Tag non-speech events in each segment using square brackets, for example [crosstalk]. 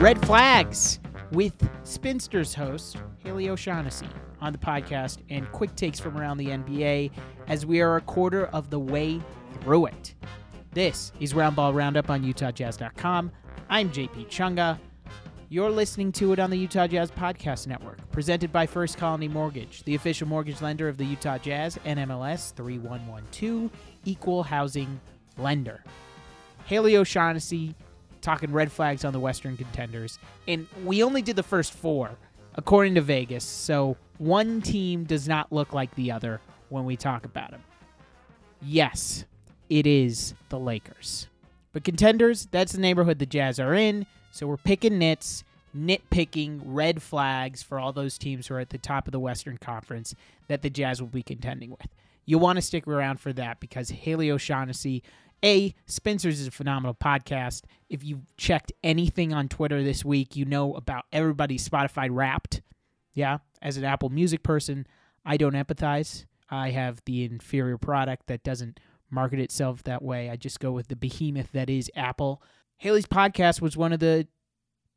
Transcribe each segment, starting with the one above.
Red Flags with Spinsters host Haley O'Shaughnessy on the podcast and quick takes from around the NBA as we are a quarter of the way through it. This is Roundball Roundup on UtahJazz.com. I'm JP Chunga. You're listening to it on the Utah Jazz Podcast Network, presented by First Colony Mortgage, the official mortgage lender of the Utah Jazz, NMLS 3112, equal housing lender. Haley O'Shaughnessy talking red flags on the Western contenders. And we only did the first four, according to Vegas. So one team does not look like the other when we talk about them. Yes, it is the Lakers. But contenders, that's the neighborhood the Jazz are in. So we're picking nits, nitpicking red flags for all those teams who are at the top of the Western Conference that the Jazz will be contending with. You'll want to stick around for that because Haley O'Shaughnessy a, Spinsters is a phenomenal podcast. If you've checked anything on Twitter this week, you know about everybody's Spotify wrapped. Yeah, as an Apple Music person, I don't empathize. I have the inferior product that doesn't market itself that way. I just go with the behemoth that is Apple. Haley's podcast was one of the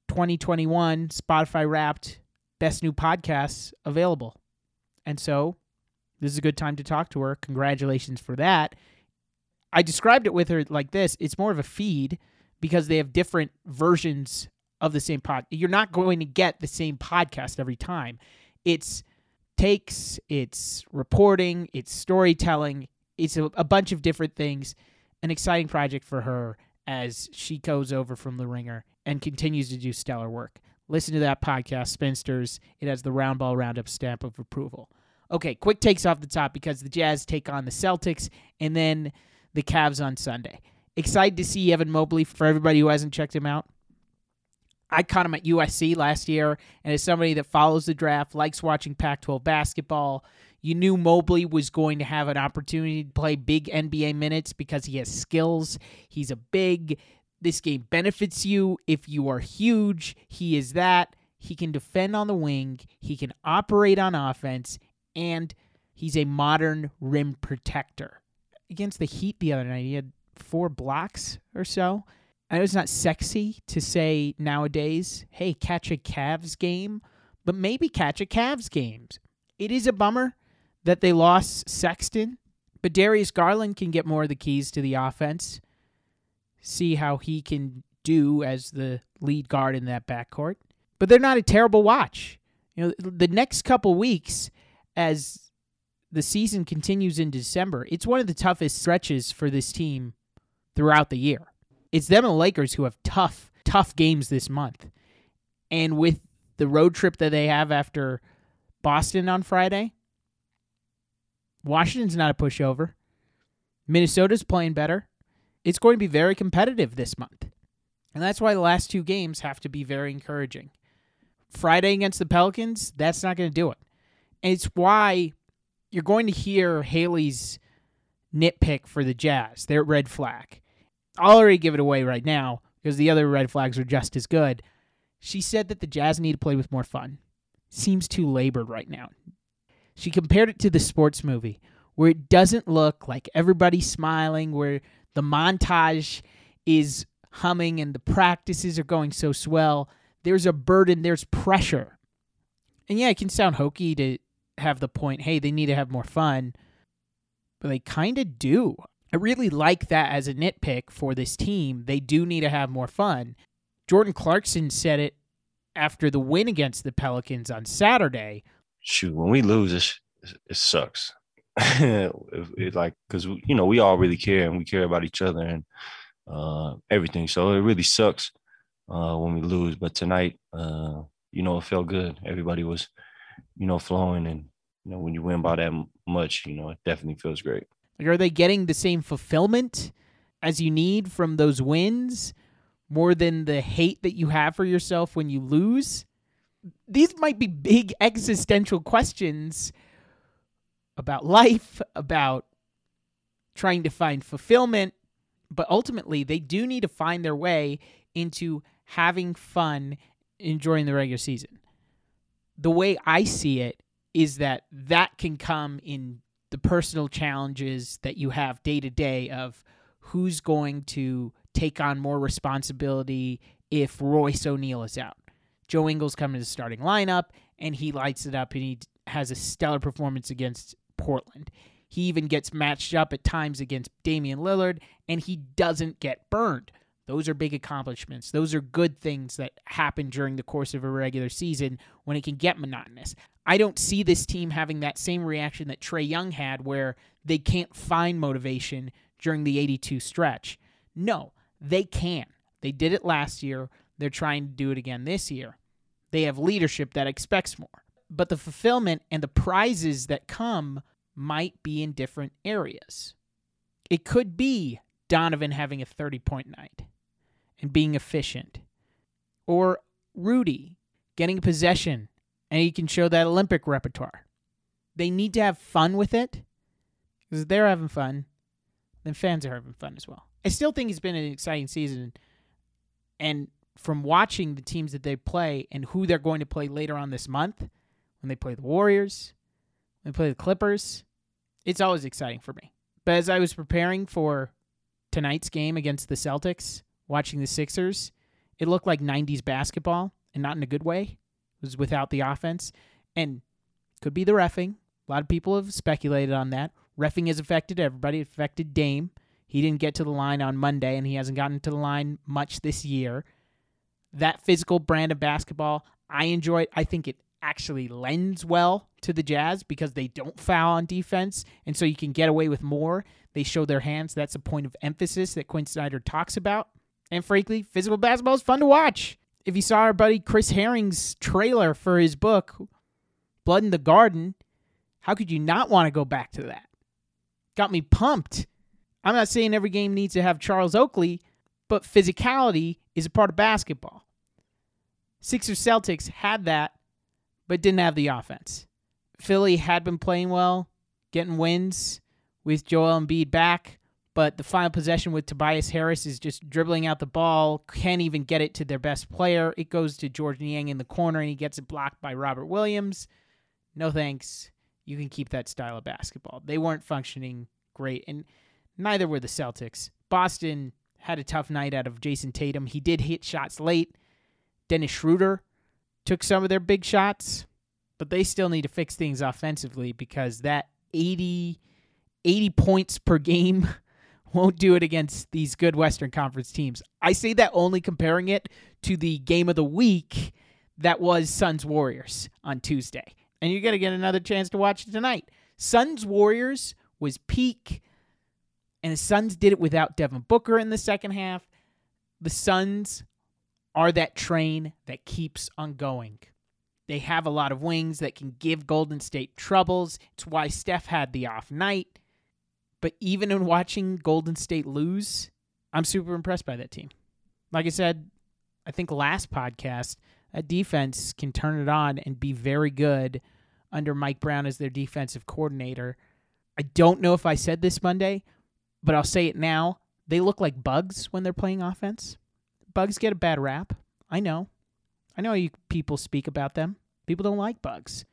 2021 Spotify wrapped best new podcasts available. And so this is a good time to talk to her. Congratulations for that. I described it with her like this it's more of a feed because they have different versions of the same pod. You're not going to get the same podcast every time. It's takes, it's reporting, it's storytelling, it's a, a bunch of different things. An exciting project for her as she goes over from the ringer and continues to do stellar work. Listen to that podcast, Spinsters. It has the Roundball Roundup stamp of approval. Okay, quick takes off the top because the Jazz take on the Celtics and then the Cavs on Sunday. Excited to see Evan Mobley for everybody who hasn't checked him out. I caught him at USC last year, and as somebody that follows the draft, likes watching Pac 12 basketball, you knew Mobley was going to have an opportunity to play big NBA minutes because he has skills. He's a big. This game benefits you if you are huge. He is that. He can defend on the wing, he can operate on offense, and he's a modern rim protector against the Heat the other night. He had four blocks or so. I know it's not sexy to say nowadays, hey, catch a Cavs game, but maybe catch a Cavs games. It is a bummer that they lost Sexton, but Darius Garland can get more of the keys to the offense. See how he can do as the lead guard in that backcourt. But they're not a terrible watch. You know, the next couple weeks, as the season continues in December, it's one of the toughest stretches for this team throughout the year. It's them and the Lakers who have tough, tough games this month. And with the road trip that they have after Boston on Friday, Washington's not a pushover. Minnesota's playing better. It's going to be very competitive this month. And that's why the last two games have to be very encouraging. Friday against the Pelicans, that's not going to do it. And it's why you're going to hear Haley's nitpick for the Jazz, their red flag. I'll already give it away right now because the other red flags are just as good. She said that the Jazz need to play with more fun. Seems too labored right now. She compared it to the sports movie where it doesn't look like everybody's smiling, where the montage is humming and the practices are going so swell. There's a burden, there's pressure. And yeah, it can sound hokey to have the point, hey, they need to have more fun, but they kind of do. I really like that as a nitpick for this team. They do need to have more fun. Jordan Clarkson said it after the win against the Pelicans on Saturday. Shoot, when we lose, it, it sucks. [laughs] it, it, like because you know we all really care and we care about each other and uh, everything. So it really sucks uh, when we lose. But tonight, uh, you know, it felt good. Everybody was you know, flowing. And, you know, when you win by that much, you know, it definitely feels great. Are they getting the same fulfillment as you need from those wins more than the hate that you have for yourself when you lose? These might be big existential questions about life, about trying to find fulfillment, but ultimately they do need to find their way into having fun enjoying the regular season the way I see it is that that can come in the personal challenges that you have day to day of who's going to take on more responsibility if Royce O'Neale is out. Joe Ingles comes to the starting lineup, and he lights it up, and he has a stellar performance against Portland. He even gets matched up at times against Damian Lillard, and he doesn't get burned. Those are big accomplishments. Those are good things that happen during the course of a regular season when it can get monotonous. I don't see this team having that same reaction that Trae Young had where they can't find motivation during the 82 stretch. No, they can. They did it last year. They're trying to do it again this year. They have leadership that expects more. But the fulfillment and the prizes that come might be in different areas. It could be Donovan having a 30 point night and being efficient. Or Rudy getting possession and he can show that Olympic repertoire. They need to have fun with it because if they're having fun, then fans are having fun as well. I still think it's been an exciting season. And from watching the teams that they play and who they're going to play later on this month, when they play the Warriors, when they play the Clippers, it's always exciting for me. But as I was preparing for tonight's game against the Celtics, watching the Sixers, it looked like 90s basketball and not in a good way. It was without the offense and could be the refing. A lot of people have speculated on that. Refing has affected everybody. It affected Dame. He didn't get to the line on Monday and he hasn't gotten to the line much this year. That physical brand of basketball, I enjoy it. I think it actually lends well to the Jazz because they don't foul on defense, and so you can get away with more. They show their hands. That's a point of emphasis that Quin Snyder talks about. And frankly, physical basketball is fun to watch. If you saw our buddy Chris Herring's trailer for his book, Blood in the Garden, how could you not want to go back to that? Got me pumped. I'm not saying every game needs to have Charles Oakley, but physicality is a part of basketball. Sixers Celtics had that, but didn't have the offense. Philly had been playing well, getting wins with Joel Embiid back, but the final possession with Tobias Harris is just dribbling out the ball, can't even get it to their best player. It goes to Georges Niang in the corner, and he gets it blocked by Robert Williams. No thanks. You can keep that style of basketball. They weren't functioning great, and neither were the Celtics. Boston had a tough night out of Jayson Tatum. He did hit shots late. Dennis Schroeder took some of their big shots, but they still need to fix things offensively because that 80, 80 points per game [laughs] won't do it against these good Western Conference teams. I say that only comparing it to the game of the week that was Suns Warriors on Tuesday. And you're going to get another chance to watch it tonight. Suns Warriors was peak, and the Suns did it without Devin Booker in the second half. The Suns are that train that keeps on going. They have a lot of wings that can give Golden State troubles. It's why Steph had the off night. But even in watching Golden State lose, I'm super impressed by that team. Like I said, I think last podcast, a defense can turn it on and be very good under Mike Brown as their defensive coordinator. I don't know if I said this Monday, but I'll say it now. They look like bugs when they're playing offense. Bugs get a bad rap. I know. I know you people speak about them. People don't like bugs.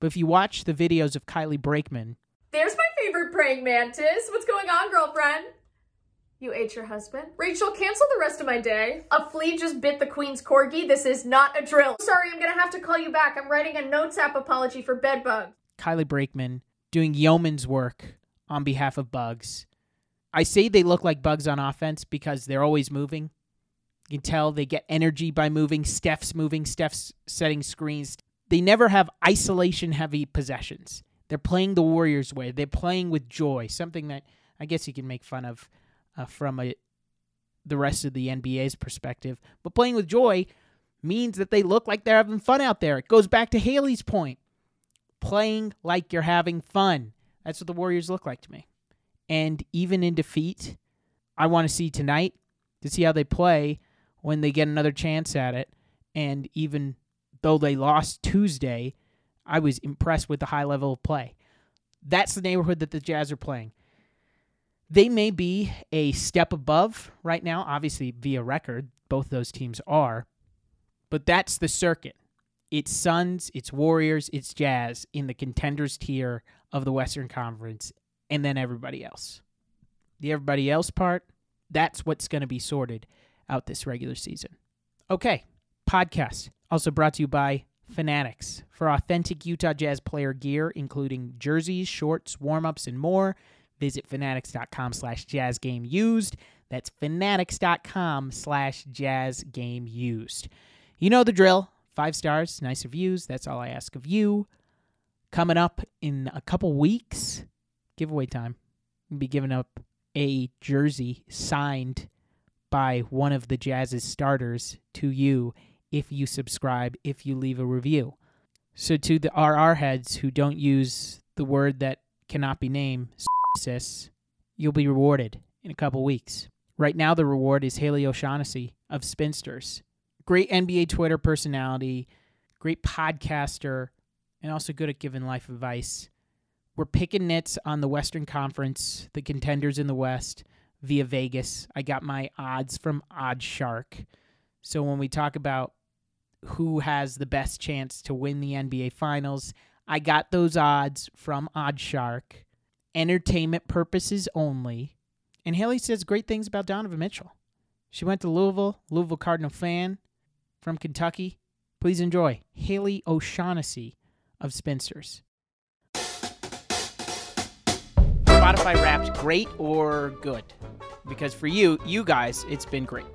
But if you watch the videos of Kylie Brakeman, There's my favorite praying mantis. What's going on, girlfriend? You ate your husband? Rachel, cancel the rest of my day. A flea just bit the queen's corgi. This is not a drill. Sorry, I'm gonna have to call you back. I'm writing a notes app apology for bedbugs. Kylie Brakeman doing yeoman's work on behalf of bugs. I say they look like bugs on offense because they're always moving. You can tell they get energy by moving. Steph's moving, Steph's setting screens. They never have isolation heavy possessions. They're playing the Warriors way. They're playing with joy, something that I guess you can make fun of uh, from a, the rest of the NBA's perspective. But playing with joy means that they look like they're having fun out there. It goes back to Haley's point. Playing like you're having fun. That's what the Warriors look like to me. And even in defeat, I want to see tonight to see how they play when they get another chance at it. And even though they lost Tuesday, I was impressed with the high level of play. That's the neighborhood that the Jazz are playing. They may be a step above right now, obviously via record. Both those teams are. But that's the circuit. It's Suns, it's Warriors, it's Jazz in the contenders tier of the Western Conference, and then everybody else. The everybody else part, that's what's going to be sorted out this regular season. Okay, podcast also brought to you by Fanatics for authentic Utah Jazz player gear, including jerseys, shorts, warm-ups, and more. Visit fanatics.com slash jazz game used. That's fanatics.com slash jazz game used. You know the drill. Five stars, nice reviews. That's all I ask of you. Coming up in a couple weeks, giveaway time. We'll be giving up a jersey signed by one of the Jazz's starters to you if you subscribe, if you leave a review. So to the RR heads who don't use the word that cannot be named, sis, you'll be rewarded in a couple weeks. Right now, the reward is Haley O'Shaughnessy of Spinsters. Great NBA Twitter personality, great podcaster, and also good at giving life advice. We're picking nits on the Western Conference, the contenders in the West, via Vegas. I got my odds from OddsShark. So when we talk about who has the best chance to win the NBA Finals, I got those odds from OddsShark. Entertainment purposes only. And Haley says great things about Donovan Mitchell. She went to Louisville, Louisville Cardinal fan from Kentucky. Please enjoy Haley O'Shaughnessy of Spinsters. Spotify Wrapped, great or good? Because for you, you guys, it's been great.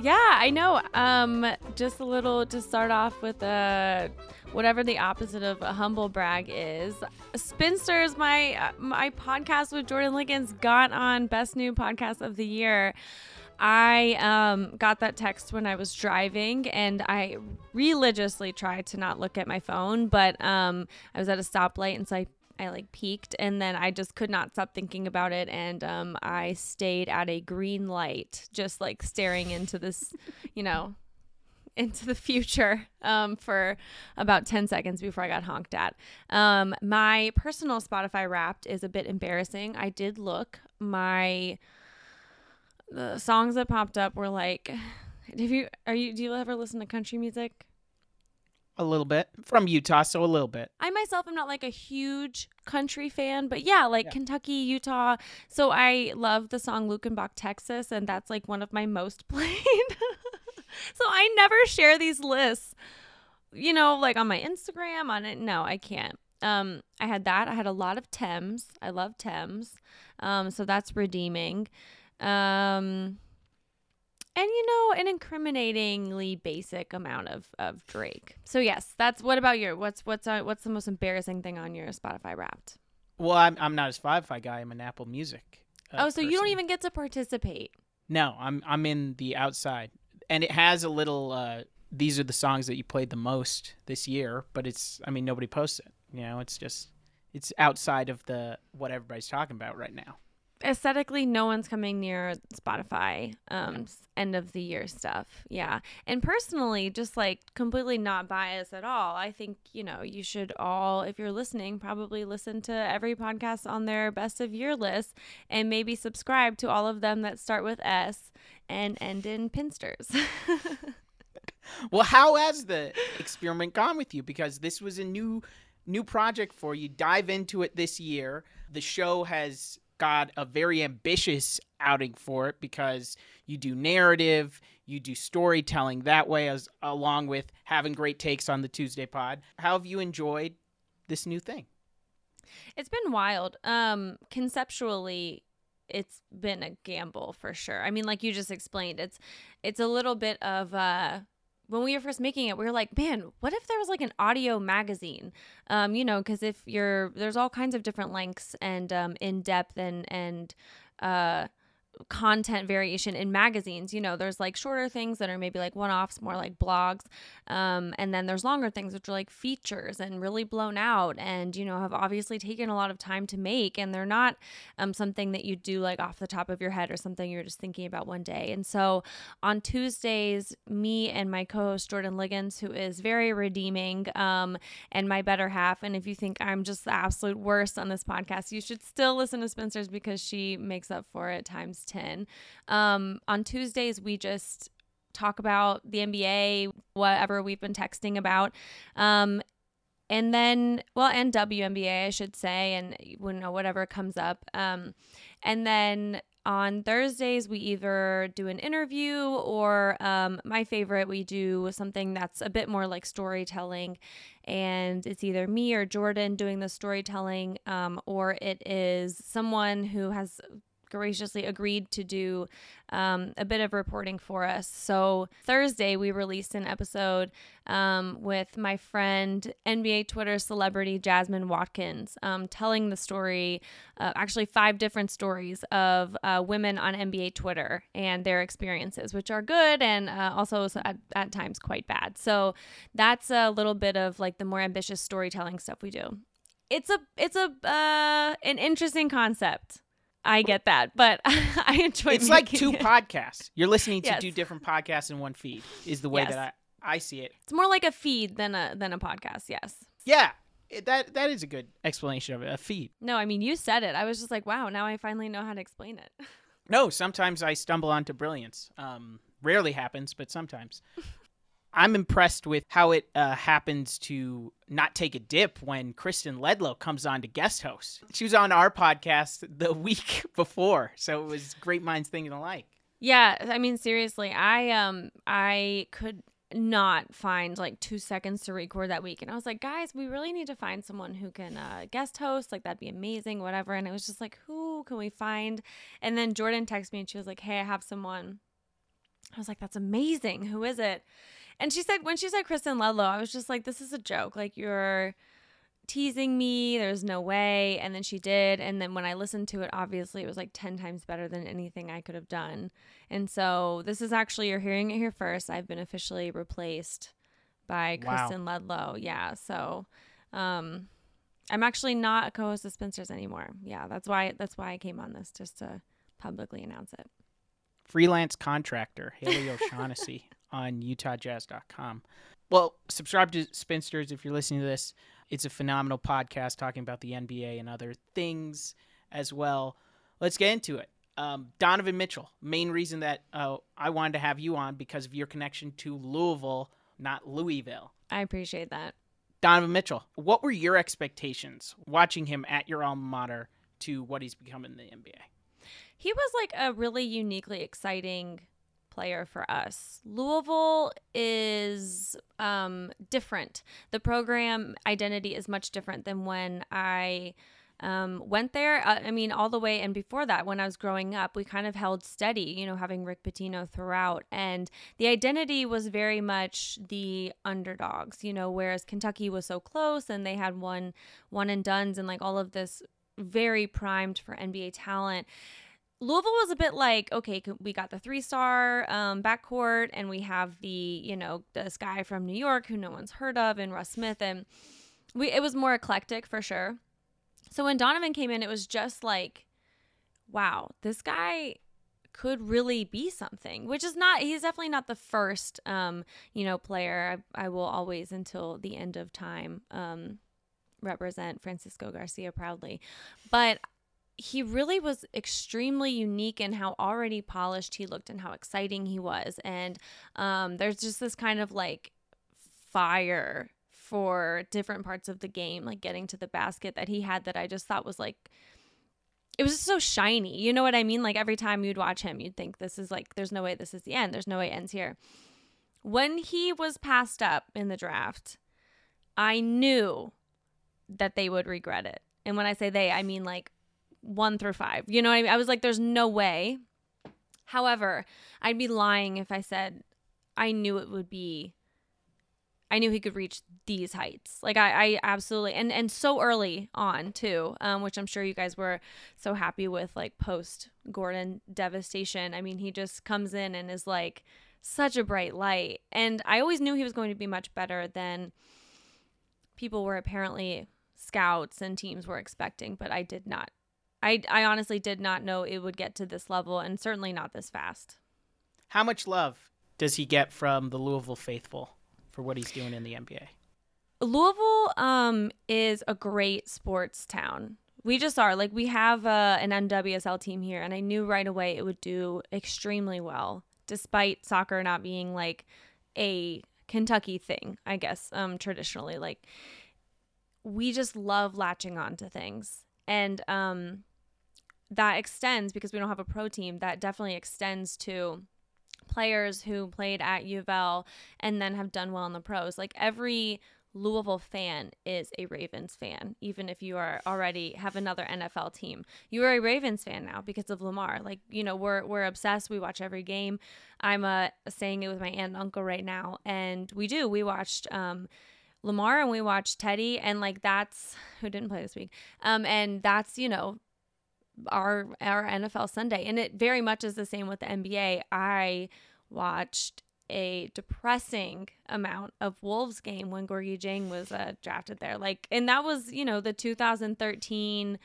Yeah, I know. Um, just a little to start off with a whatever the opposite of a humble brag is. Spinsters, my uh, my podcast with Jordan Liggins got on best new podcast of the year. I um, got that text when I was driving, and I religiously tried to not look at my phone, but um, I was at a stoplight, and so I I like peaked and then I just could not stop thinking about it and um I stayed at a green light just like staring into this, [laughs] you know, into the future um, for about 10 seconds before I got honked at. Um, my personal Spotify wrapped is a bit embarrassing. I did look. My the songs that popped up were like [sighs] have you are you do you ever listen to country music? A little bit from Utah, so a little bit. I myself am not like a huge country fan, but yeah, like Yeah. Kentucky, Utah. So I love the song Luckenbach, Texas, and that's like one of my most [laughs] played. so I never share these lists, you know, like on my Instagram. On it, no, I can't. Um, I had that. I had a lot of Tems. I love Tems. Um, so that's redeeming. Um, and you know an incriminatingly basic amount of of Drake. So yes, that's what about your what's what's uh, what's the most embarrassing thing on your Spotify Wrapped? Well, I'm I'm not a Spotify guy. I'm an Apple Music. uh, oh, so you don't even get to participate. No, I'm I'm in the outside, and it has a little. Uh, these are the songs that you played the most this year, but it's. I mean, nobody posts it. You know, it's just. It's outside of the what everybody's talking about right now. Aesthetically, no one's coming near Spotify um end of the year stuff. Yeah. And personally, just like completely not biased at all. I think, you know, you should all if you're listening, probably listen to every podcast on their best of year list and maybe subscribe to all of them that start with S and end in Pinsters. [laughs] Well, how has the experiment gone with you? Because this was a new new project for you. Dive into it this year. The show has got a very ambitious outing for it because you do narrative, you do storytelling that way as along with having great takes on the Tuesday pod. How have you enjoyed this new thing? It's been wild. Um, conceptually, it's been a gamble for sure. I mean, like you just explained, it's it's a little bit of uh when we were first making it, we were like, man, what if there was like an audio magazine? Um, you know, because if you're there's all kinds of different lengths and um in depth and and uh content variation in magazines. You know there's like shorter things that are maybe like one-offs more like blogs um, and then there's longer things which are like features and really blown out and you know have obviously taken a lot of time to make and they're not um, something that you do like off the top of your head or something you're just thinking about one day. And so on tuesdays me and my co-host jordan liggins who is very redeeming um, and my better half and if you think i'm just the absolute worst on this podcast you should still listen to Spinsters because she makes up for it times 10 um, on tuesdays we just talk about the NBA, whatever we've been texting about. Um, and then, well, and WNBA, I should say, and you know, whatever comes up. Um, and then on Thursdays, we either do an interview or um, my favorite, we do something that's a bit more like storytelling. And it's either me or Jordan doing the storytelling, um, or it is someone who has graciously agreed to do um, a bit of reporting for us. So, Thursday, we released an episode um, with my friend, NBA Twitter celebrity Jasmine Watkins, um, telling the story, uh, actually, five different stories of uh, women on NBA Twitter and their experiences, which are good and uh, also at, at times quite bad. So, that's a little bit of like the more ambitious storytelling stuff we do. It's a it's a uh, an interesting concept. I get that, but [laughs] I enjoy. It's like two it. podcasts. You're listening to Yes. two different podcasts in one feed. Is the way Yes. that I, I see it. It's more like a feed than a than a podcast. Yes. Yeah, that that is a good explanation of it. A feed. No, I mean you said it. I was just like, wow. Now I finally know how to explain it. [laughs] No, sometimes I stumble onto brilliance. Um, rarely happens, but sometimes. I'm impressed with how it uh, happens to not take a dip when Kristen Ledlow comes on to guest host. She was on our podcast the [laughs] week before, so it was great minds thinking alike. Yeah, I mean seriously, I um I could not find like two seconds to record that week, and I was like, guys, we really need to find someone who can uh, guest host. Like that'd be amazing, whatever. And it was just like, who can we find? And then Jordan texted me, and she was like, hey, I have someone. I was like, that's amazing. Who is it? And she said when she said Kristen Ledlow, I was just like, this is a joke. Like you're teasing me. There's no way. And then she did. And then when I listened to it, obviously it was like 10 times better than anything I could have done. And so this is actually, you're hearing it here first. I've been officially replaced by Wow. Kristen Ledlow. Yeah. So, um, I'm actually not a co-host of Spinsters anymore. Yeah, that's why that's why I came on this just to publicly announce it. freelance contractor Haley O'Shaughnessy on UtahJazz.com. Well, subscribe to Spinsters if you're listening to this. It's a phenomenal podcast talking about the NBA and other things as well. Let's get into it. Um, Donovan Mitchell, main reason that uh, I wanted to have you on because of your connection to Louisville, not Louisville. I appreciate that. Donovan Mitchell, what were your expectations watching him at your alma mater to what he's become in the NBA? He was like a really uniquely exciting player for us. Louisville is um, different. The program identity is much different than when I um, went there. Uh, I mean, all the way and before that, when I was growing up, we kind of held steady, you know, having Rick Pitino throughout. And the identity was very much the underdogs, you know, whereas Kentucky was so close and they had one one and duns and like all of this very primed for NBA talent. Louisville was a bit like, okay, we got the three star um, backcourt, and we have the, you know, this guy from New York who no one's heard of, and Russ Smith, and we it was more eclectic for sure. So when Donovan came in, it was just like, wow, this guy could really be something, which is not, he's definitely not the first, um, you know, player. I, I will always, until the end of time, um, represent Francisco Garcia proudly. But he really was extremely unique in how already polished he looked and how exciting he was. And um, there's just this kind of like fire for different parts of the game, like getting to the basket that he had that I just thought was like, it was just so shiny. You know what I mean? Like every time you'd watch him, you'd think this is like, there's no way this is the end. There's no way it ends here. When he was passed up in the draft, I knew that they would regret it. And when I say they, I mean like one through five. You know what I mean? I was like, there's no way. However, I'd be lying if I said I knew it would be I knew he could reach these heights. Like I, I absolutely and and so early on too, um, which I'm sure you guys were so happy with, like post Gordon devastation. I mean, he just comes in and is like such a bright light, and I always knew he was going to be much better than people were apparently scouts and teams were expecting, but I did not. I I honestly did not know it would get to this level, and certainly not this fast. How much love does he get from the Louisville faithful for what he's doing in the NBA? Louisville um is a great sports town. We just are like we have uh, an NWSL team here, and I knew right away it would do extremely well, despite soccer not being like a Kentucky thing. I guess um traditionally, like we just love latching on to things, and um that extends because we don't have a pro team. That definitely extends to players who played at U and then have done well in the pros. Like every Louisville fan is a Ravens fan, even if you are already have another NFL team. You are a Ravens fan now because of Lamar. Like you know, we're we're obsessed. We watch every game. I'm uh, saying it with my aunt and uncle right now, and we do. We watched um, Lamar and we watched Teddy, and like that's who didn't play this week. Um, and that's you know our our NFL Sunday, and it very much is the same with the NBA. I watched a depressing amount of Wolves game when Gorgui Dieng was uh, drafted there. Like, and that was you know the 2013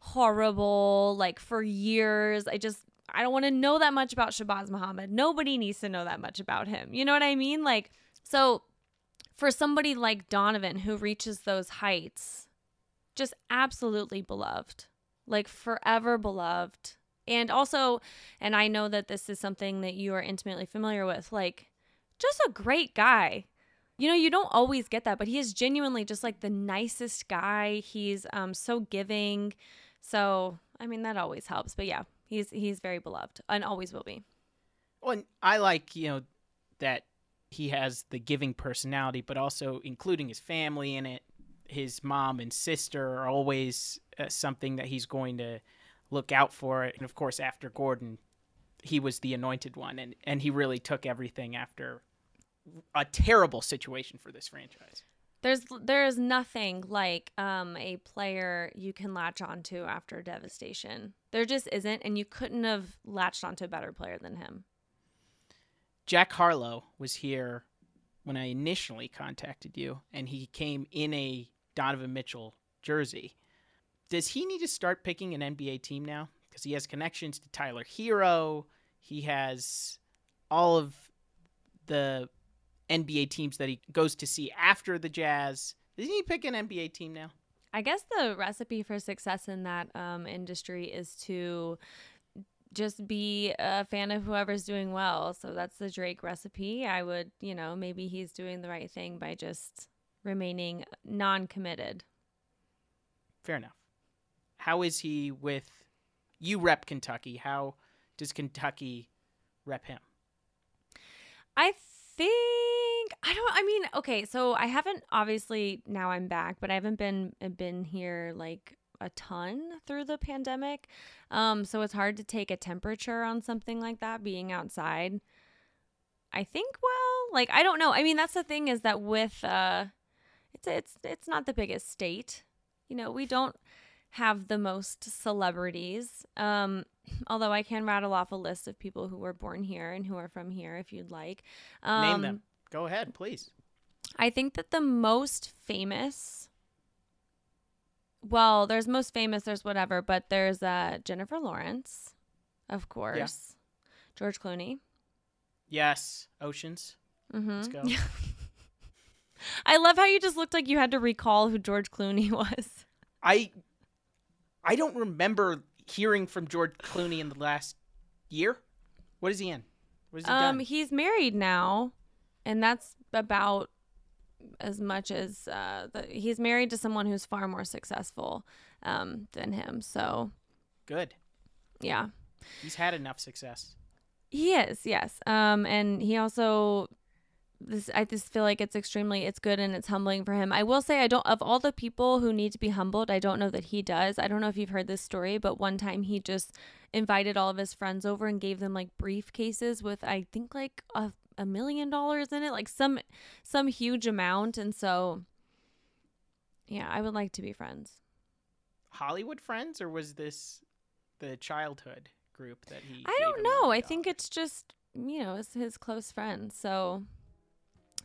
horrible. Like for years, I just I don't want to know that much about Shabazz Muhammad. Nobody needs to know that much about him. You know what I mean? Like, so for somebody like Donovan who reaches those heights, just absolutely beloved like forever beloved. And also, and I know that this is something that you are intimately familiar with, like just a great guy. You know, you don't always get that, but he is genuinely just like the nicest guy. He's um so giving. So, I mean, that always helps. But yeah, he's he's very beloved and always will be. Well, and I like, you know, that he has the giving personality, but also including his family in it his mom and sister are always uh, something that he's going to look out for. And of course, after Gordon, he was the anointed one, and, and he really took everything after a terrible situation for this franchise. There's there is nothing like um, a player you can latch onto after devastation. There just isn't, and you couldn't have latched onto a better player than him. Jack Harlow was here when I initially contacted you, and he came in a Donovan Mitchell jersey. Does he need to start picking an NBA team now? Because he has connections to Tyler Herro. He has all of the NBA teams that he goes to see after the Jazz. Does he pick an NBA team now? I guess the recipe for success in that um, industry is to just be a fan of whoever's doing well. So that's the Drake recipe. I would, you know, maybe he's doing the right thing by just remaining non committed. Fair enough. How is he with you rep Kentucky? How does Kentucky rep him? I think I don't I mean, okay, so I haven't obviously now I'm back, but I haven't been been here like a ton through the pandemic. Um so it's hard to take a temperature on something like that being outside. I think well, like I don't know. I mean, that's the thing is that with uh it's it's it's not the biggest state. You know, we don't have the most celebrities. Um, [laughs] although I can rattle off a list of people who were born here and who are from here if you'd like. Um, Name them. Go ahead, please. I think that the most famous well, there's most famous, there's whatever, but there's uh, Jennifer Lawrence, of course. Yeah. George Clooney. Yes. Oceans. Mm-hmm. Let's go. [laughs] I love how you just looked like you had to recall who George Clooney [laughs] was. I I don't remember hearing from George Clooney in the last year. What is he in? What has he um, done? he's married now, and that's about as much as uh, the, he's married to someone who's far more successful um, than him. So good. Yeah, he's had enough success. He is, yes. Um, and he also this I just feel like it's extremely it's good and it's humbling for him. I will say I don't of all the people who need to be humbled, I don't know that he does. I don't know if you've heard this story, but one time he just invited all of his friends over and gave them like briefcases with I think like a a million dollars in it, like some some huge amount and so yeah, I would like to be friends. Hollywood friends or was this the childhood group that he I don't know. I think it's just you know, it's his close friends. So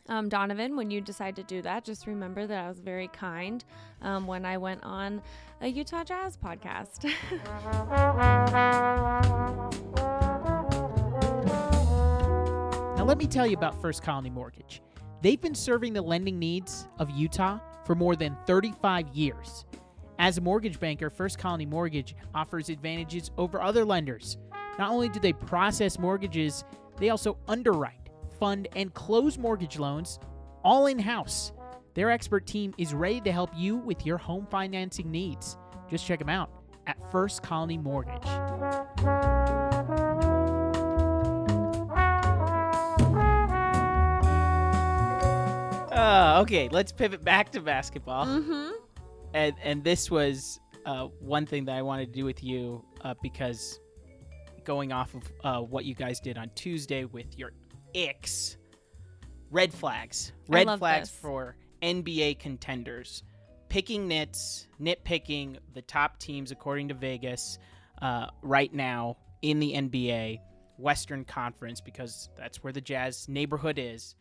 um, Donovan, when you decide to do that, just remember that I was very kind um, when I went on a Utah Jazz podcast. [laughs] now, let me tell you about First Colony Mortgage. They've been serving the lending needs of Utah for more than 35 years. As a mortgage banker, First Colony Mortgage offers advantages over other lenders. Not only do they process mortgages, they also underwrite fund, and close mortgage loans all in house. Their expert team is ready to help you with your home financing needs. Just check them out at First Colony Mortgage. Uh, okay, let's pivot back to basketball. Mm-hmm. And and this was uh, one thing that I wanted to do with you uh, because going off of uh, what you guys did on Tuesday with your icks, red flags, red flags this. for NBA contenders, picking nits, nitpicking the top teams according to Vegas uh, right now in the NBA Western Conference because that's where the Jazz neighborhood is.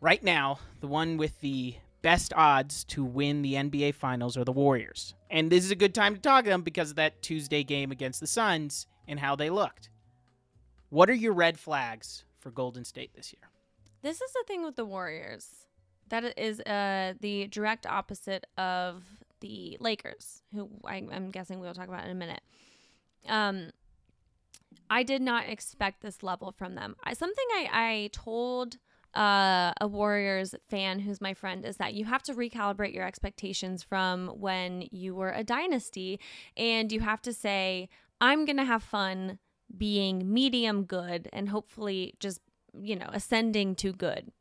Right now, the one with the best odds to win the NBA Finals are the Warriors. And this is a good time to talk to them because of that Tuesday game against the Suns and how they looked. What are your red flags for Golden State this year? This is the thing with the Warriors. That is uh, the direct opposite of the Lakers, who I, I'm guessing we'll talk about in a minute. Um, I did not expect this level from them. I, something I, I told uh, a Warriors fan who's my friend is that you have to recalibrate your expectations from when you were a dynasty, and you have to say, I'm going to have fun being medium good and hopefully just, you know, ascending to good.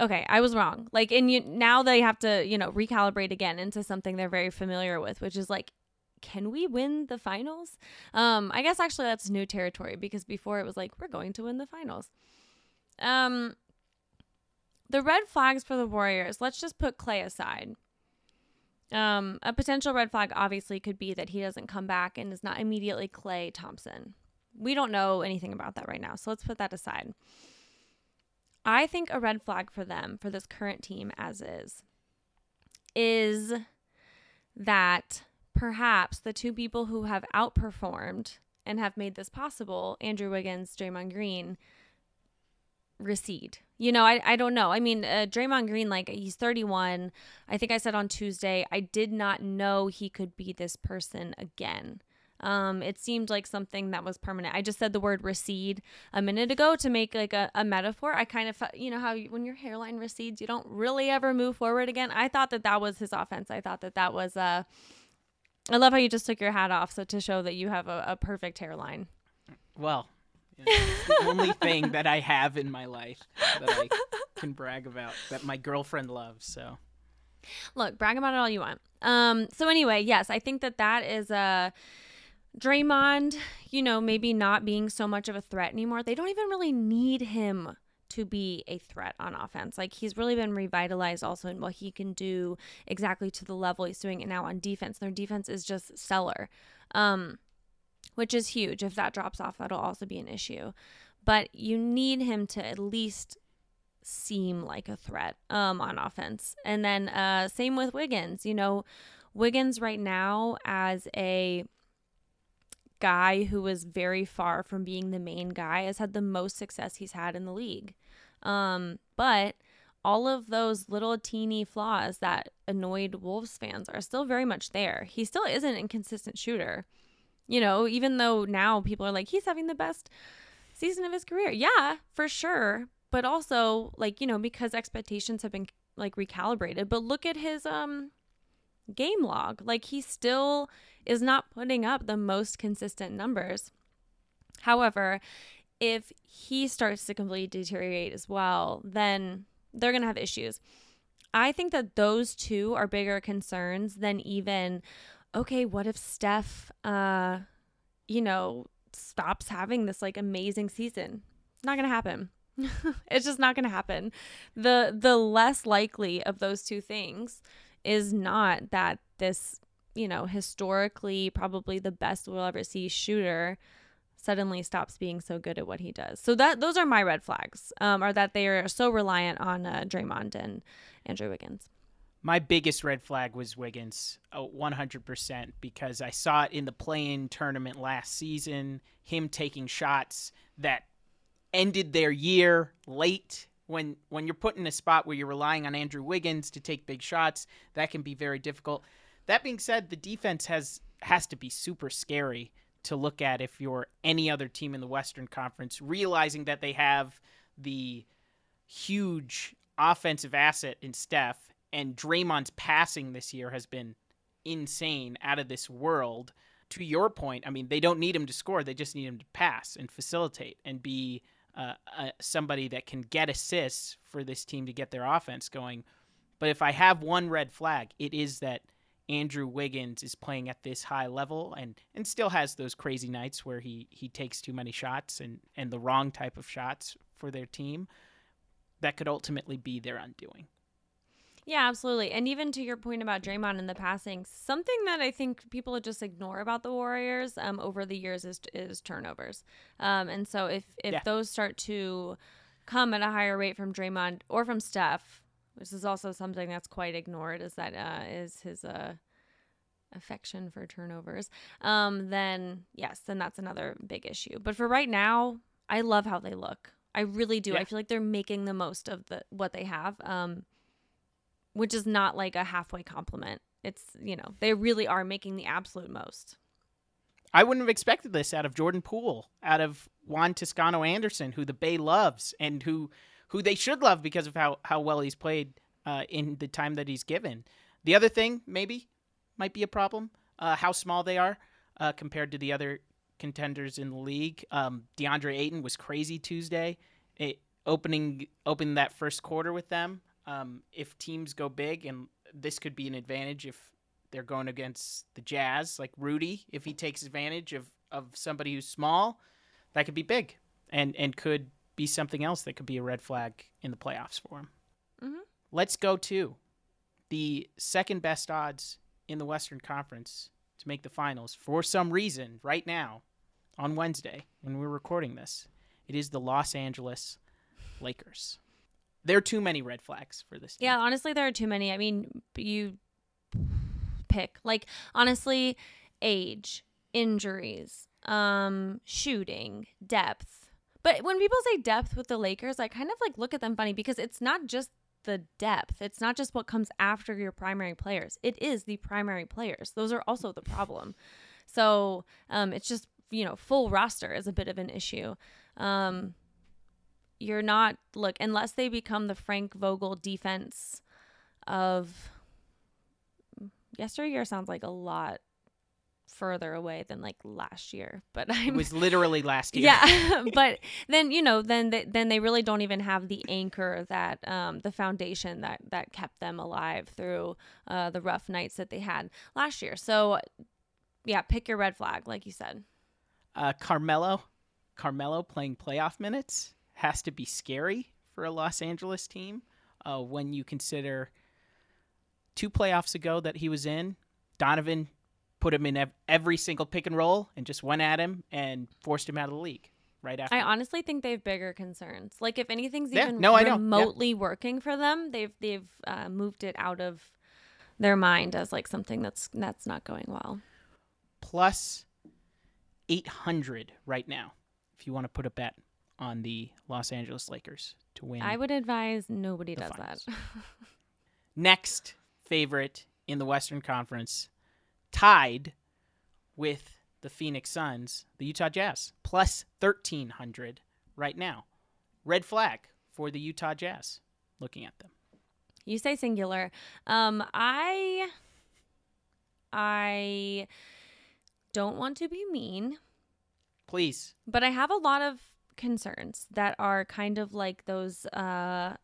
Okay, I was wrong. Like, and you now they have to, you know, recalibrate again into something they're very familiar with, which is like, can we win the finals? Um, I guess actually that's new territory because before it was like we're going to win the finals. Um, the red flags for the Warriors. Let's just put Klay aside. Um, a potential red flag obviously could be that he doesn't come back and is not immediately Klay Thompson. We don't know anything about that right now, so let's put that aside. I think a red flag for them, for this current team as is, is that perhaps the two people who have outperformed and have made this possible, Andrew Wiggins, Draymond Green, recede. You know, I, I don't know. I mean, uh, Draymond Green, like, he's 31. I think I said on Tuesday, I did not know he could be this person again. Um, it seemed like something that was permanent. I just said the word recede a minute ago to make like a, a metaphor. I kind of, you know, how you, when your hairline recedes, you don't really ever move forward again. I thought that that was his offense. I thought that that was, uh, I love how you just took your hat off so to show that you have a, a perfect hairline. Well, you [laughs] know, it's the only thing that I have in my life that I can brag about that my girlfriend loves. So Look, brag about it all you want. Um, so anyway, yes, I think that that is a Draymond, you know, maybe not being so much of a threat anymore. They don't even really need him to be a threat on offense. Like he's really been revitalized also in what he can do exactly to the level he's doing it now on defense. Their defense is just stellar. Um, which is huge. If that drops off, that'll also be an issue. But you need him to at least seem like a threat um, on offense. And then uh, same with Wiggins. You know, Wiggins right now as a guy who was very far from being the main guy has had the most success he's had in the league. Um, but all of those little teeny flaws that annoyed Wolves fans are still very much there. He still isn't an inconsistent shooter. You know, even though now people are like, he's having the best season of his career. Yeah, for sure. But also, like, you know, because expectations have been like recalibrated. But look at his um game log. Like he still is not putting up the most consistent numbers. However, if he starts to completely deteriorate as well, then they're going to have issues. I think that those two are bigger concerns than even okay, what if Steph uh you know, stops having this like amazing season? Not going to happen. [laughs] it's just not going to happen. The the less likely of those two things is not that this, you know, historically probably the best we'll ever see shooter suddenly stops being so good at what he does. So that those are my red flags. Um, are that they are so reliant on uh, Draymond and Andrew Wiggins. my biggest red flag was Wiggins, oh, 100%, because I saw it in the play-in tournament last season, him taking shots that ended their year late. When when you're put in a spot where you're relying on Andrew Wiggins to take big shots, that can be very difficult. That being said, the defense has has to be super scary to look at if you're any other team in the Western Conference, realizing that they have the huge offensive asset in Steph, and Draymond's passing this year has been insane, out of this world. To your point, I mean, they don't need him to score; they just need him to pass and facilitate and be uh, uh, somebody that can get assists for this team to get their offense going. But if I have one red flag, it is that Andrew Wiggins is playing at this high level and and still has those crazy nights where he he takes too many shots and and the wrong type of shots for their team that could ultimately be their undoing. Yeah, absolutely. And even to your point about Draymond and the passing, something that I think people just ignore about the Warriors um, over the years is is turnovers. Um, and so if if Yeah. those start to come at a higher rate from Draymond or from Steph, which is also something that's quite ignored, is that uh, is his uh, affection for turnovers. Um, then yes, then that's another big issue. But for right now, I love how they look. I really do. Yeah. I feel like they're making the most of the what they have. Um, which is not like a halfway compliment. It's, you know, they really are making the absolute most. I wouldn't have expected this out of Jordan Poole, out of Juan Toscano Anderson, who the Bay loves and who who they should love because of how how well he's played uh, in the time that he's given. The other thing maybe might be a problem, uh, how small they are uh, compared to the other contenders in the league. Um, DeAndre Ayton was crazy Tuesday, it, opening opening that first quarter with them. Um, if teams go big, and this could be an advantage if they're going against the Jazz, like Rudy, if he takes advantage of, of somebody who's small, that could be big and, and could be something else that could be a red flag in the playoffs for him. Mhm. Let's go to the second best odds in the Western Conference to make the finals for some reason right now on Wednesday when we're recording this. It is the Los Angeles Lakers. There are too many red flags for this team. Yeah, honestly, there are too many. I mean, you pick. Like, honestly, age, injuries, um, shooting, depth. But when people say depth with the Lakers, I kind of like look at them funny because it's not just the depth. It's not just what comes after your primary players. It is the primary players. Those are also the problem. So um, it's just you know full roster is a bit of an issue. Um, you're not look unless they become the Frank Vogel defense of yesteryear sounds like a lot further away than like last year but It i'm was literally last year. yeah [laughs] [laughs] but then you know then they, then they really don't even have the anchor that um the foundation that that kept them alive through uh the rough nights that they had last year. So yeah pick your red flag like you said. Uh, Carmelo, Carmelo playing playoff minutes has to be scary for a Los Angeles team. Uh, when you consider two playoffs ago that he was in, Donovan put him in ev- every single pick and roll and just went at him and forced him out of the league right after. I honestly think they have bigger concerns. Like if anything's Yeah, even no, know. Yeah. remotely working for them, they've they've uh, moved it out of their mind as like something that's that's not going well. Plus 800 right now if you want to put a bet on the Los Angeles Lakers to win. I would advise nobody does finals. that. [laughs] next favorite in the Western Conference, tied with the Phoenix Suns, the Utah Jazz, plus 1,300 right now. Red flag for the Utah Jazz, looking at them. you say singular. Um, I I don't want to be mean, Please. but I have a lot of concerns that are kind of like those uh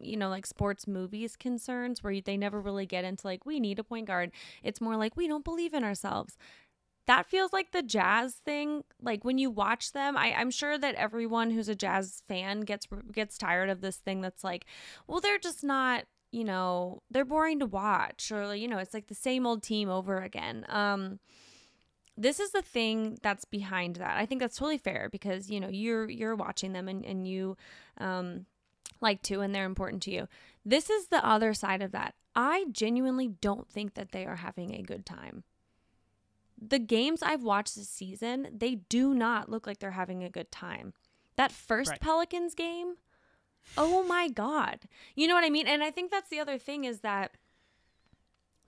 you know like sports movies concerns where they never really get into like we need a point guard. It's more like we don't believe in ourselves. That feels like the jazz thing. Like when you watch them I, i'm sure that everyone who's a jazz fan gets gets tired of this thing that's like well they're just not you know they're boring to watch or you know it's like the same old team over again. Um this is the thing that's behind that. I think that's totally fair because you know you're you're watching them and and you um like to and they're important to you. This is the other side of that. I genuinely don't think that they are having a good time. The games I've watched this season, they do not look like they're having a good time. That first Right. Pelicans game, oh my god. You know what I mean? And I think that's the other thing is that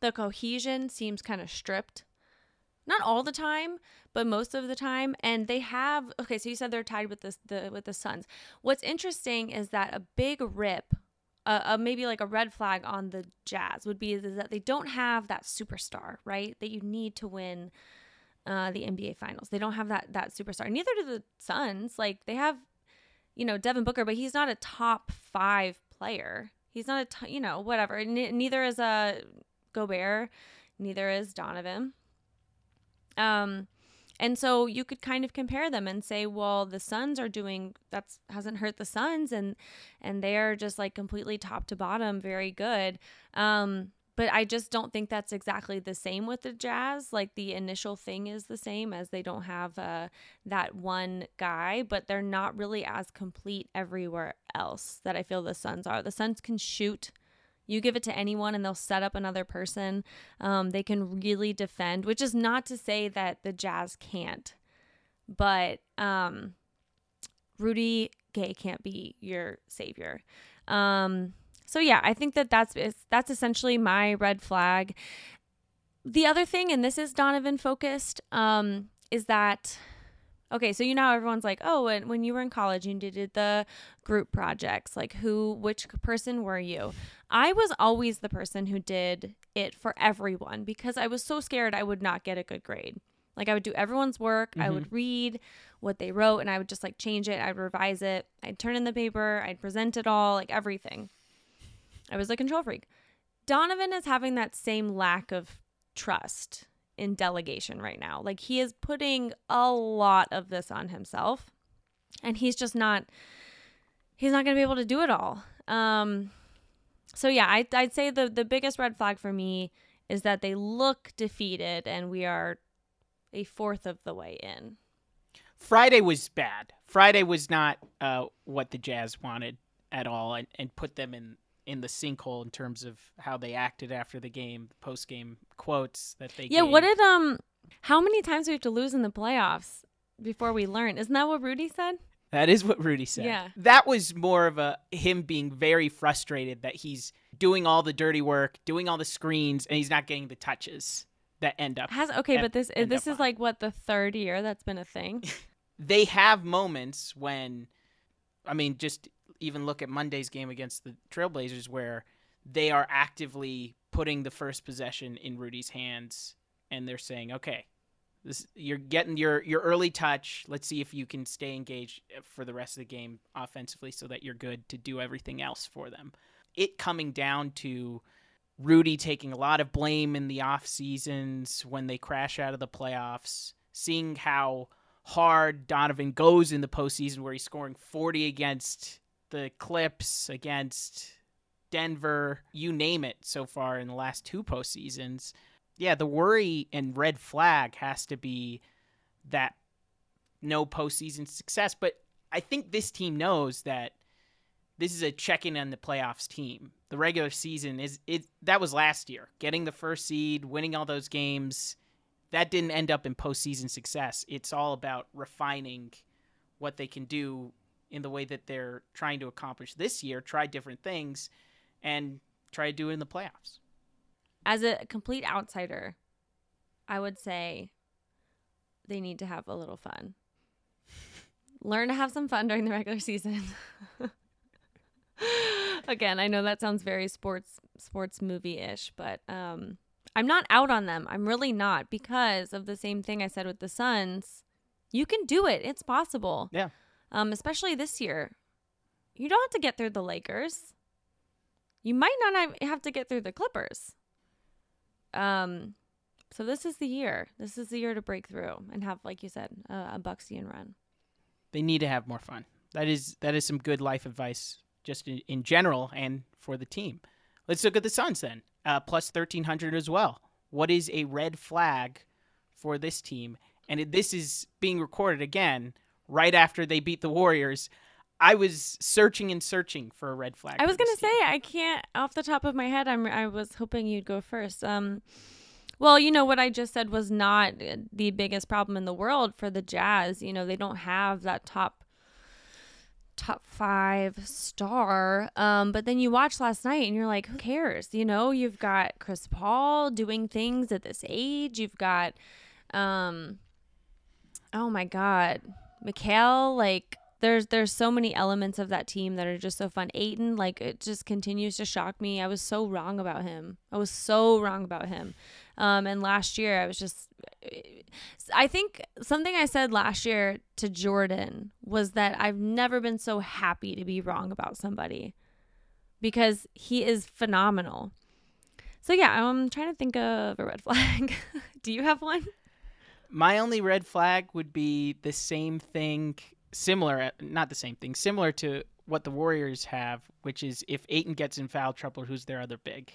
the cohesion seems kind of stripped not all the time, but most of the time. And they have okay, so you said they're tied with the with the Suns. What's interesting is that a big rip a, a maybe like a red flag on the Jazz would be is that they don't have that superstar, right? That you need to win uh, the NBA Finals. They don't have that that superstar. Neither do the Suns. Like they have, you know, Devin Booker, but he's not a top five player. He's not a t- you know whatever. N- neither is a uh, Gobert. Neither is Donovan. Um, and so you could kind of compare them and say, well, the Suns are doing that's hasn't hurt the Suns and and they're just like completely top to bottom very good. Um but I just don't think that's exactly the same with the Jazz. Like the initial thing is the same as they don't have uh, that one guy, but they're not really as complete everywhere else that I feel the Suns are. The Suns can shoot you give it to anyone and they'll set up another person. Um, they can really defend, which is not to say that the Jazz can't, but um, Rudy Gay can't be your savior. Um, so yeah, I think that that's that's essentially my red flag. The other thing, and this is Donovan focused, um, is that Okay, so you know everyone's like, oh, when, when you were in college, you did the group projects. Like, who, which person were you? I was always the person who did it for everyone because I was so scared I would not get a good grade. Like, I would do everyone's work, mm-hmm. I would read what they wrote, and I would just like change it, I'd revise it, I'd turn in the paper, I'd present it all, like everything. I was a control freak. Donovan is having that same lack of trust in delegation right now. Like he is putting a lot of this on himself and he's just not he's not going to be able to do it all. Um so yeah, I I'd say the the biggest red flag for me is that they look defeated and we are a fourth of the way in. Friday was bad. Friday was not uh, what the Jazz wanted at all and, and put them in in the sinkhole in terms of how they acted after the game, post game quotes that they Yeah, gave. what did um how many times do we have to lose in the playoffs before we learn? Isn't that what Rudy said? That is what Rudy said. Yeah. That was more of a him being very frustrated that he's doing all the dirty work, doing all the screens, and he's not getting the touches that end up. Has okay, but this this is on. like what the third year that's been a thing. [laughs] they have moments when I mean, just even look at Monday's game against the Trailblazers where they are actively putting the first possession in Rudy's hands and they're saying, "Okay, this you're getting your your early touch. Let's see if you can stay engaged for the rest of the game offensively so that you're good to do everything else for them." It coming down to Rudy taking a lot of blame in the off seasons when they crash out of the playoffs, seeing how hard Donovan goes in the postseason where he's scoring 40 against the Clips, against Denver, you name it so far in the last two postseasons. Yeah, the worry and red flag has to be that no postseason success. But I think this team knows that this is a check-in on the playoffs team. The regular season is it that was last year. Getting the first seed, winning all those games, that didn't end up in postseason success. It's all about refining what they can do in the way that they're trying to accomplish this year, try different things, and try to do it in the playoffs. As a complete outsider, I would say they need to have a little fun. [laughs] Learn to have some fun during the regular season. [laughs] Again, I know that sounds very sports sports movie ish, but um, I'm not out on them. I'm really not because of the same thing I said with the Suns. You can do it. It's possible. Yeah um, especially this year. You don't have to get through the Lakers. You might not have to get through the Clippers. Um, so this is the year. This is the year to break through and have, like you said, a, a Bucksian run. They need to have more fun. That is that is some good life advice, just in, in general and for the team. Let's look at the Suns then, uh, plus thirteen hundred as well. What is a red flag for this team? And this is being recorded again right after they beat the Warriors. I was searching and searching for a red flag. I was gonna say I can't off the top of my head. I'm I was hoping you'd go first. Um, well, you know what I just said was not the biggest problem in the world for the Jazz. You know they don't have that top top five star. Um, but then you watch last night and you're like, who cares? You know, you've got Chris Paul doing things at this age. You've got, um, oh my god, Mikal, like there's there's so many elements of that team that are just so fun. Ayton, like it just continues to shock me. I was so wrong about him. I was so wrong about him. Um, and last year I was just, I think something I said last year to Jordan was that I've never been so happy to be wrong about somebody because he is phenomenal. So yeah, I'm trying to think of a red flag. [laughs] Do you have one? My only red flag would be the same thing, similar, uh, not the same thing, similar to what the Warriors have, which is if Ayton gets in foul trouble, who's their other big?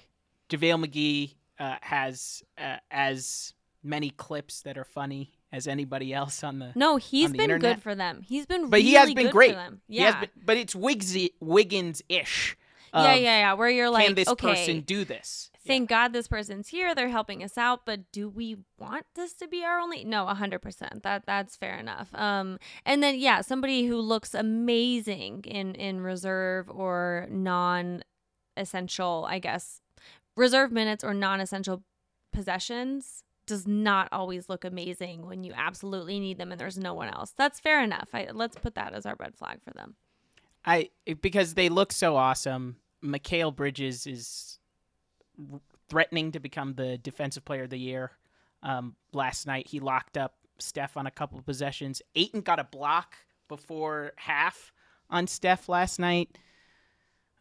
JaVale McGee uh, has uh, as many clips that are funny as anybody else on the. No, he's the been internet. good for them. He's been, But really he has been good great. For them. He has Yeah, been- but it's Wiggins ish. yeah, yeah, yeah. Where you're like, Can this okay, person do this? Thank God this person's here. They're helping us out, but do we want this to be our only? No, hundred percent. That that's fair enough. Um, and then yeah, somebody who looks amazing in in reserve or non essential, I guess, reserve minutes or non essential possessions does not always look amazing when you absolutely need them and there's no one else. That's fair enough. I, let's put that as our red flag for them. I because they look so awesome. Mikal Bridges is threatening to become the defensive player of the year. Um, last night he locked up Steph on a couple of possessions. Ayton got a block before half on Steph last night.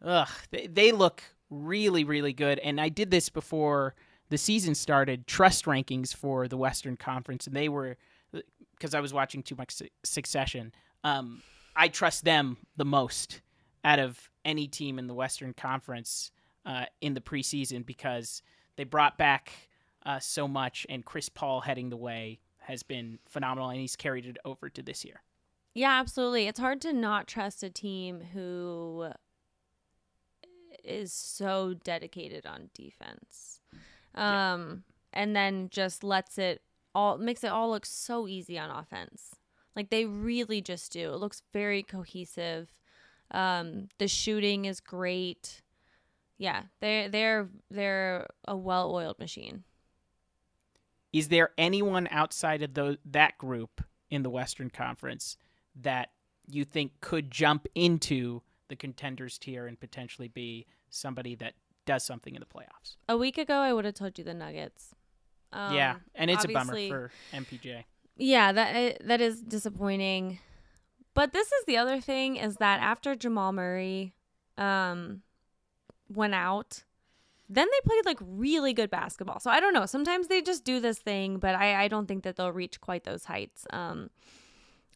Ugh, they, they look really really good. And I did this before the season started. Trust rankings for the Western Conference, and they were because I was watching too much Su- Succession. Um, I trust them the most out of any team in the Western Conference uh, in the preseason because they brought back uh, so much, and Chris Paul heading the way has been phenomenal, and he's carried it over to this year. Yeah, absolutely. It's hard to not trust a team who is so dedicated on defense. Yeah. Um and then just lets it all makes it all look so easy on offense. Like they really just do. It looks very cohesive. Um the shooting is great. Yeah, they're they're they're a well-oiled machine. Is there anyone outside of tho- that group in the Western Conference that you think could jump into the contenders tier and potentially be somebody that does something in the playoffs? A week ago I would have told you the Nuggets. Um, yeah, and it's a bummer for MPJ. Yeah, that that is disappointing. But this is the other thing is that after Jamal Murray um went out, then they played like really good basketball. So I don't know. Sometimes they just do this thing, but I, I don't think that they'll reach quite those heights. Um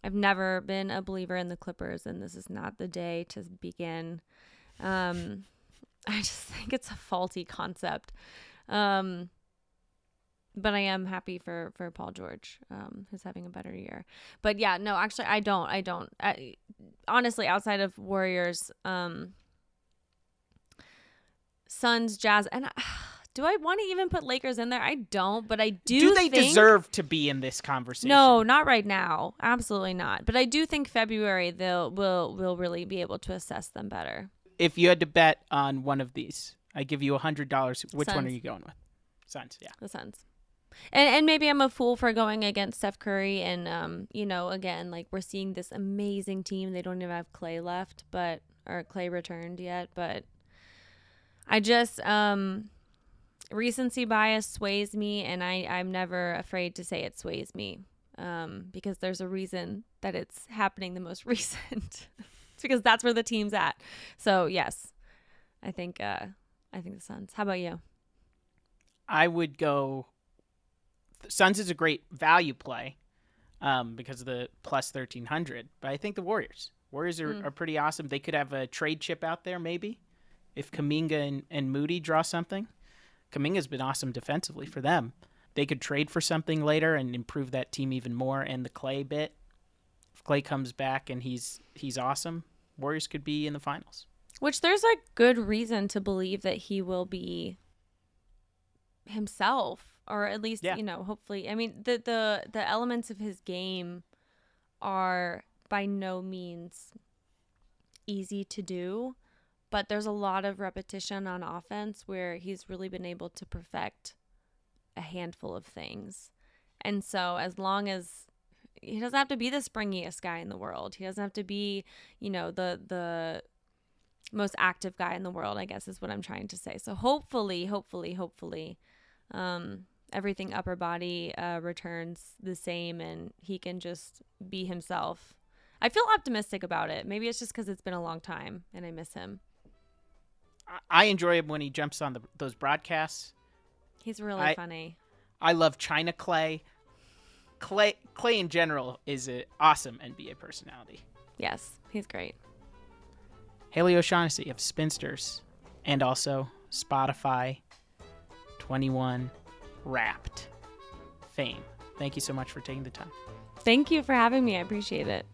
I've never been a believer in the Clippers and this is not the day to begin. Um [laughs] I just think it's a faulty concept. Um but I am happy for for Paul George, um, who's having a better year. But yeah, no, actually, I don't. I don't. I, honestly, outside of Warriors, um, Suns, Jazz, and do I want to even put Lakers in there? I don't, but I do. Do, they think- deserve to be in this conversation? No, not right now. Absolutely not. But I do think February they'll will will really be able to assess them better. If you had to bet on one of these, I give you a hundred dollars. Which one are you going with? Suns. Yeah. the Suns. And and maybe I'm a fool for going against Steph Curry and um you know again like we're seeing this amazing team they don't even have Klay left but or Klay returned yet but I just um recency bias sways me and I I'm never afraid to say it sways me um because there's a reason that it's happening the most [laughs] recent it's because that's where the team's at so yes I think uh I think the Suns how about you I would go. Suns is a great value play um, because of the plus thirteen hundred, but I think the Warriors. Warriors are, Mm. are pretty awesome. They could have a trade chip out there, maybe, if Kuminga and, and Moody draw something. Kuminga's been awesome defensively for them. They could trade for something later and improve that team even more. And the Klay bit, if Klay comes back and he's he's awesome, Warriors could be in the finals. Which there's a good reason to believe that he will be himself, or at least Yeah. you know, hopefully. I mean, the the the elements of his game are by no means easy to do, but there's a lot of repetition on offense where he's really been able to perfect a handful of things. And so as long as he doesn't have to be the springiest guy in the world. He doesn't have to be, you know, the the most active guy in the world, I guess is what I'm trying to say. So hopefully, hopefully, hopefully, um, everything upper body uh, returns the same and he can just be himself. I feel optimistic about it. Maybe it's just because it's been a long time and I miss him. I- enjoy him when he jumps on the, those broadcasts. He's really I- funny. I love China Klay. Klay Klay in general is an awesome NBA personality. Yes, he's great. Haley O'Shaughnessy of Spinsters and also Spotify 21 Wrapped fame. Thank you so much for taking the time. Thank you for having me. I appreciate it.